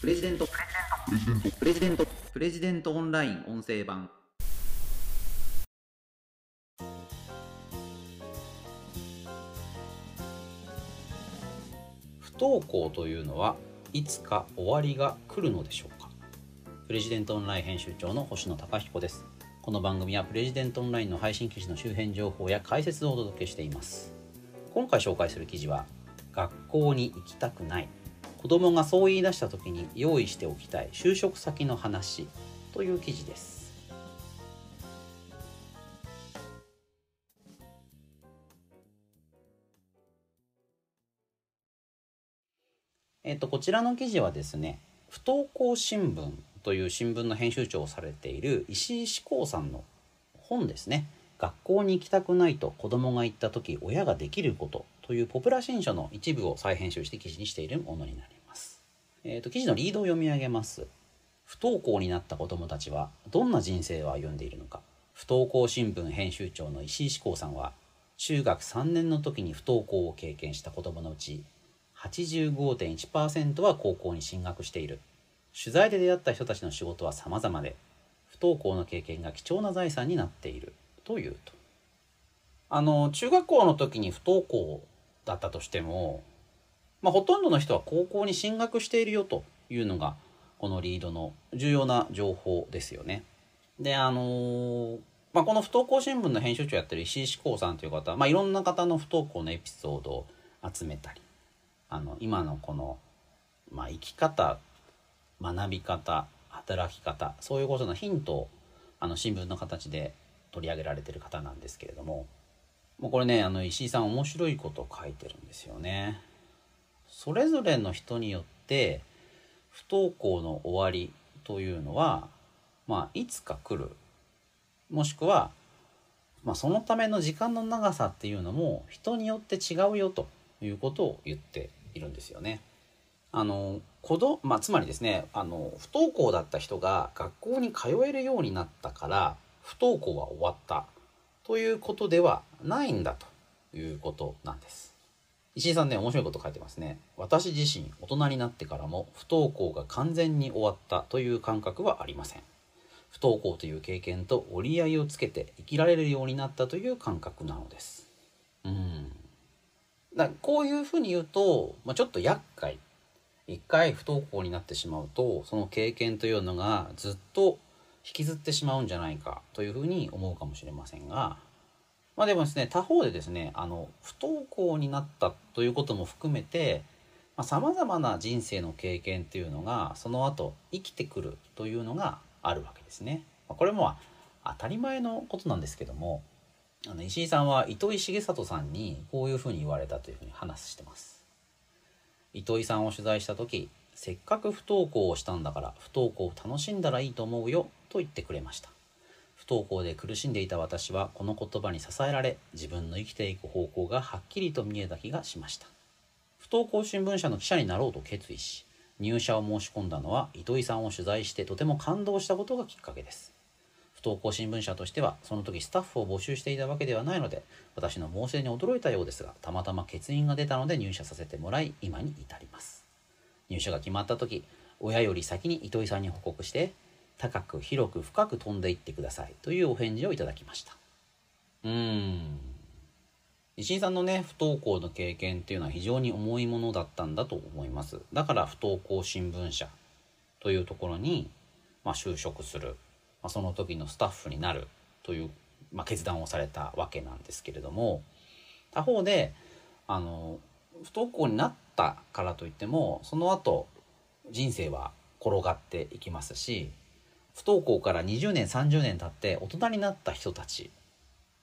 プレジデント。プレジデント。プレジデントオンライン音声版。不登校というのはいつか終わりが来るのでしょうか？プレジデントオンライン編集長の星野貴彦です。この番組はプレジデントオンラインの配信記事の周辺情報や解説をお届けしています。今回紹介する記事は学校に行きたくない。子供がそう言い出した時に用意しておきたい就職先の話という記事です。えっと、こちらの記事はですね不登校新聞という新聞の編集長をされている石井志功さんの本ですね。学校に行きたくないと子供が言った時親ができること。というポプラ新書の一部を再編集して記事にしているものになります。えーと、記事のリードを読み上げます。不登校になった子供たちはどんな人生を歩んでいるのか。不登校新聞編集長の石井志功さんは中学3年の時に不登校を経験した子供のうち85.1%は高校に進学している。取材で出会った人たちの仕事は様々で不登校の経験が貴重な財産になっているというと。あの中学校の時に不登校だったとしても、まあ、ほとんどの人は高校に進学しているよというのがこのリードの重要な情報ですよね。であのー、まあ、この不登校新聞の編集長やってる石井志功さんという方は、まあ、いろんな方の不登校のエピソードを集めたりあの今のこの、まあ、生き方学び方働き方そういうことのヒントをあの新聞の形で取り上げられてる方なんですけれどももうこれねあの石井さん面白いことを書いてるんですよね。それぞれの人によって不登校の終わりというのはまあいつか来るもしくは、まあ、そのための時間の長さっていうのも人によって違うよということを言っているんですよね。あの子どまあ、つまりですねあの不登校だった人が学校に通えるようになったから不登校は終わったということではないんだということなんです。石井さんね、面白いこと書いてますね。私自身、大人になってからも不登校が完全に終わったという感覚はありません。不登校という経験と折り合いをつけて生きられるようになったという感覚なのです。うん。だこういうふうに言うと、まあ、ちょっと厄介。一回不登校になってしまうと、その経験というのがずっと引きずってしまうんじゃないかというふうに思うかもしれませんが、まあでもですね、他方でですね、あの、不登校になったということも含めて、さまざ、まな人生の経験っていうのが、その後生きてくるというのがあるわけですね。これも当たり前のことなんですけども、あの石井さんは糸井重里さんにこういうふうに言われたというふうに話してます。糸井さんを取材した時せっかく不登校をしたんだから不登校を楽しんだらいいと思うよと言ってくれました。不登校で苦しんでいた私はこの言葉に支えられ自分の生きていく方向がはっきりと見えた気がしました。不登校新聞社の記者になろうと決意し入社を申し込んだのは糸井さんを取材してとても感動したことがきっかけです。不登校新聞社としてはその時スタッフを募集していたわけではないので私の申し出に驚いたようですがたまたま欠員が出たので入社させてもらい今に至ります。入社が決まった時親より先に糸井さんに報告して高く広く深く飛んでいってくださいというお返事をいただきました。うん。石井さんのね不登校の経験っていうのは非常に重いものだったんだと思います。だから不登校新聞社というところに、まあ、就職する、まあ、その時のスタッフになる。という、まあ、決断をされたわけなんですけれども他方であの不登校になったからといってもその後人生は転がっていきますし不登校から20年30年経って大人になった人たち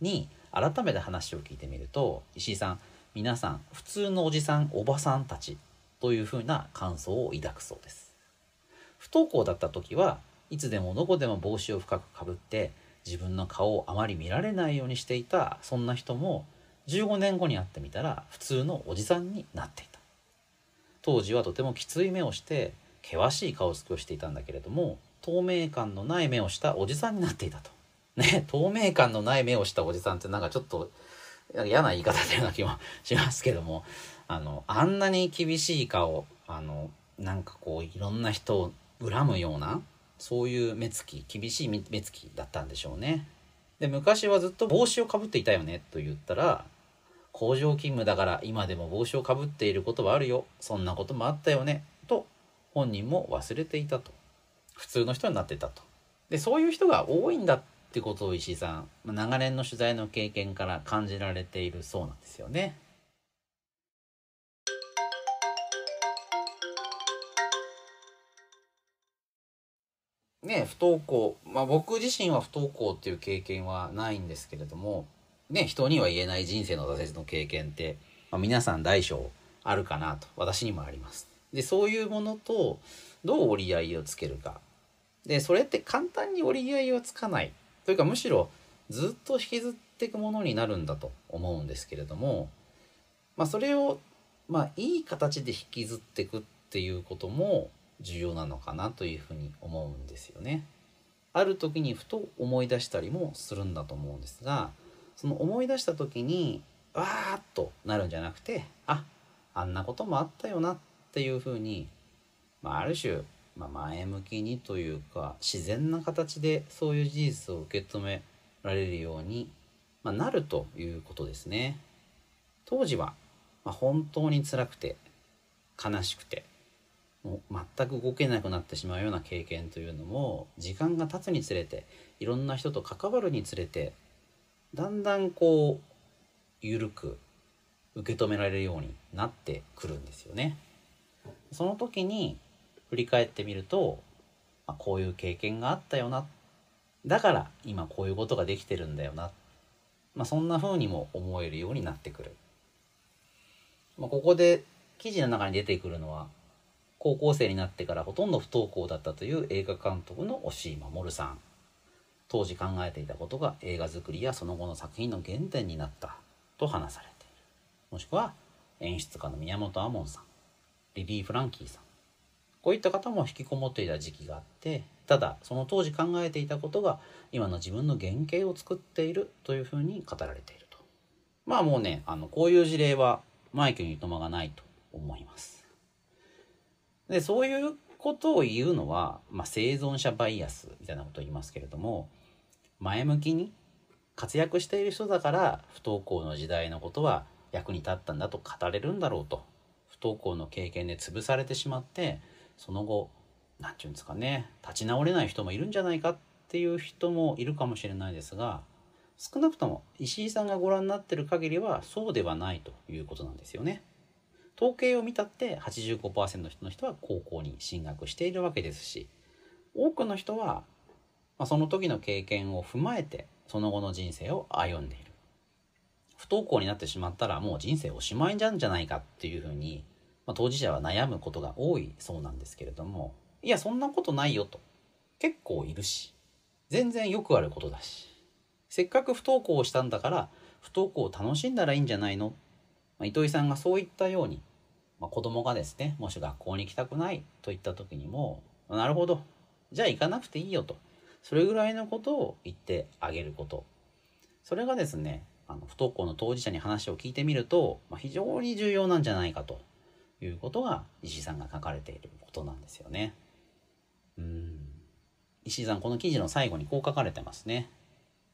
に改めて話を聞いてみると石井さん皆さん普通のおじさんおばさんたちというふうな感想を抱くそうです。不登校だった時はいつでもどこでも帽子を深くかぶって自分の顔をあまり見られないようにしていたそんな人も15年後に会ってみたら普通のおじさんになっていた当時はとてもきつい目をして険しい顔つきをしていたんだけれども透明感のない目をしたおじさんになっていたとね透明感のない目をしたおじさんってなんかちょっと嫌な言い方だような気もしますけどもあのあんなに厳しい顔あのなんかこういろんな人を恨むようなそういう目つき厳しい目つきだったんでしょうね。で昔はずっと帽子をかぶっていたよねと言ったら工場勤務だから今でも帽子をかぶっていることはあるよ。そんなこともあったよね。と本人も忘れていたと。普通の人になってたと。でそういう人が多いんだってことを石井さん長年の取材の経験から感じられているそうなんですよね。ね不登校。まあ僕自身は不登校っていう経験はないんですけれどもね人には言えない人生の挫折の経験って、まあ、皆さん大小あるかなと私にもあります。でそういうものとどう折り合いをつけるかでそれって簡単に折り合いはつかないというかむしろずっと引きずっていくものになるんだと思うんですけれども、まあ、それを、まあ、いい形で引きずっていくっていうことも重要なのかなというふうに思うんですよね。ある時にふと思い出したりもするんだと思うんですがその思い出した時にわーっとなるんじゃなくてああんなこともあったよなっていうふうに、まあ、ある種、まあ、前向きにというか自然な形でそういう事実を受け止められるように、まあ、なるということですね。当時は、まあ、本当に辛くて悲しくてもう全く動けなくなってしまうような経験というのも時間が経つにつれていろんな人と関わるにつれてだんだんこう緩く受け止められるようになってくるんですよね。その時に振り返ってみると、まあ、こういう経験があったよなだから今こういうことができてるんだよな、まあ、そんな風にも思えるようになってくる。まあ、ここで記事の中に出てくるのは高校生になってからほとんど不登校だったという映画監督の押井守さん当時考えていたことが映画作りやその後の作品の原点になったと話されている。もしくは演出家の宮本亞門さん。リリー・フランキーさん。こういった方も引きこもっていた時期があってただその当時考えていたことが今の自分の原型を作っているというふうに語られていると。まあもうねあのこういう事例はマイケルにとまがないと思います。でそういうことを言うのは、まあ、生存者バイアスみたいなことを言いますけれども前向きに活躍している人だから不登校の時代のことは役に立ったんだと語れるんだろうと不登校の経験で潰されてしまってその後何て言うんですかね立ち直れない人もいるんじゃないかっていう人もいるかもしれないですが少なくとも石井さんがご覧になってる限りはそうではないということなんですよね。統計を見たって85%の人の人は高校に進学しているわけですし多くの人は、まあ、その時の経験を踏まえてその後の人生を歩んでいる。不登校になってしまったらもう人生おしまいなんじゃないかっていうふうに、まあ、当事者は悩むことが多いそうなんですけれどもいやそんなことないよと。結構いるし。全然よくあることだし。せっかく不登校をしたんだから不登校を楽しんだらいいんじゃないの、まあ、糸井さんがそういったようにまあ、子供がですねもし学校に行きたくないといった時にもなるほど。じゃあ行かなくていいよと。それぐらいのことを言ってあげることそれがですねあの不登校の当事者に話を聞いてみると、まあ、非常に重要なんじゃないかということが石井さんが書かれていることなんですよね。うん石井さんこの記事の最後にこう書かれてますね。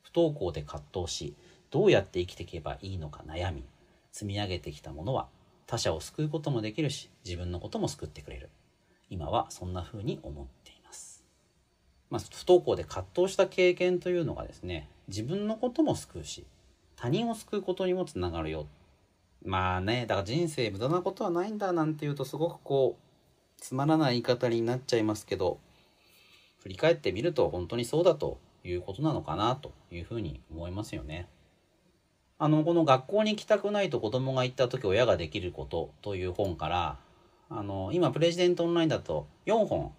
不登校で葛藤しどうやって生きていけばいいのか悩み積み上げてきたものは他者を救うこともできるし自分のことも救ってくれる今はそんな風に思っていま、あ、不登校で葛藤した経験というのがですね自分のことも救うし他人を救うことにもつながるよまあねだから人生無駄なことはないんだなんていうとすごくこうつまらない言い方になっちゃいますけど振り返ってみると本当にそうだということなのかなというふうに思いますよね。あのこの学校に行きたくないと子供が言った時親ができることという本からあの今プレジデントオンラインだと4本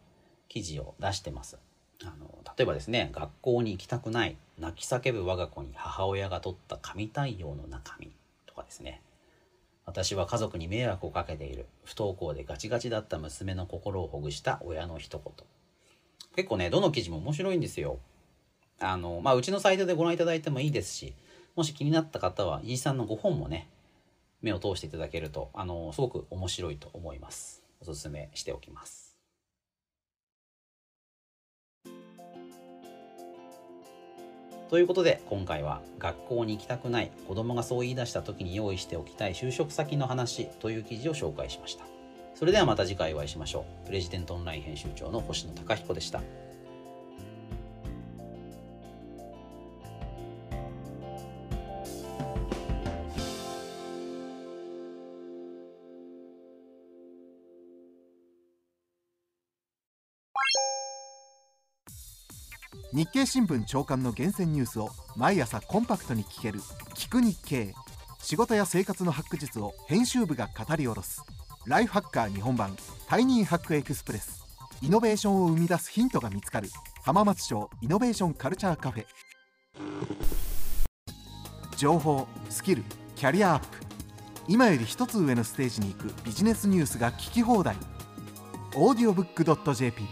記事を出してますあの例えばですね学校に行きたくない泣き叫ぶ我が子に母親が取った神対応の中身とかですね私は家族に迷惑をかけている不登校でガチガチだった娘の心をほぐした親の一言結構ねどの記事も面白いんですよあのまあうちのサイトでご覧いただいてもいいですしもし気になった方は、飯さんの5本もね、目を通していただけると、あの、すごく面白いと思います。おすすめしておきます。ということで今回は学校に行きたくない子供がそう言い出した時に用意しておきたい就職先の話という記事を紹介しました。それではまた次回お会いしましょう。プレジデントオンライン編集長の星野貴彦でした。日経新聞長官の厳選ニュースを毎朝コンパクトに聞ける「聞く日経」仕事や生活のハック術を編集部が語り下ろす。ライフハッカー日本版。タイニーハックエクスプレス。イノベーションを生み出すヒントが見つかる。浜松町イノベーションカルチャーカフェ。情報スキルキャリアアップ。今より一つ上のステージに行くビジネスニュースが聞き放題。オーディオブック .jp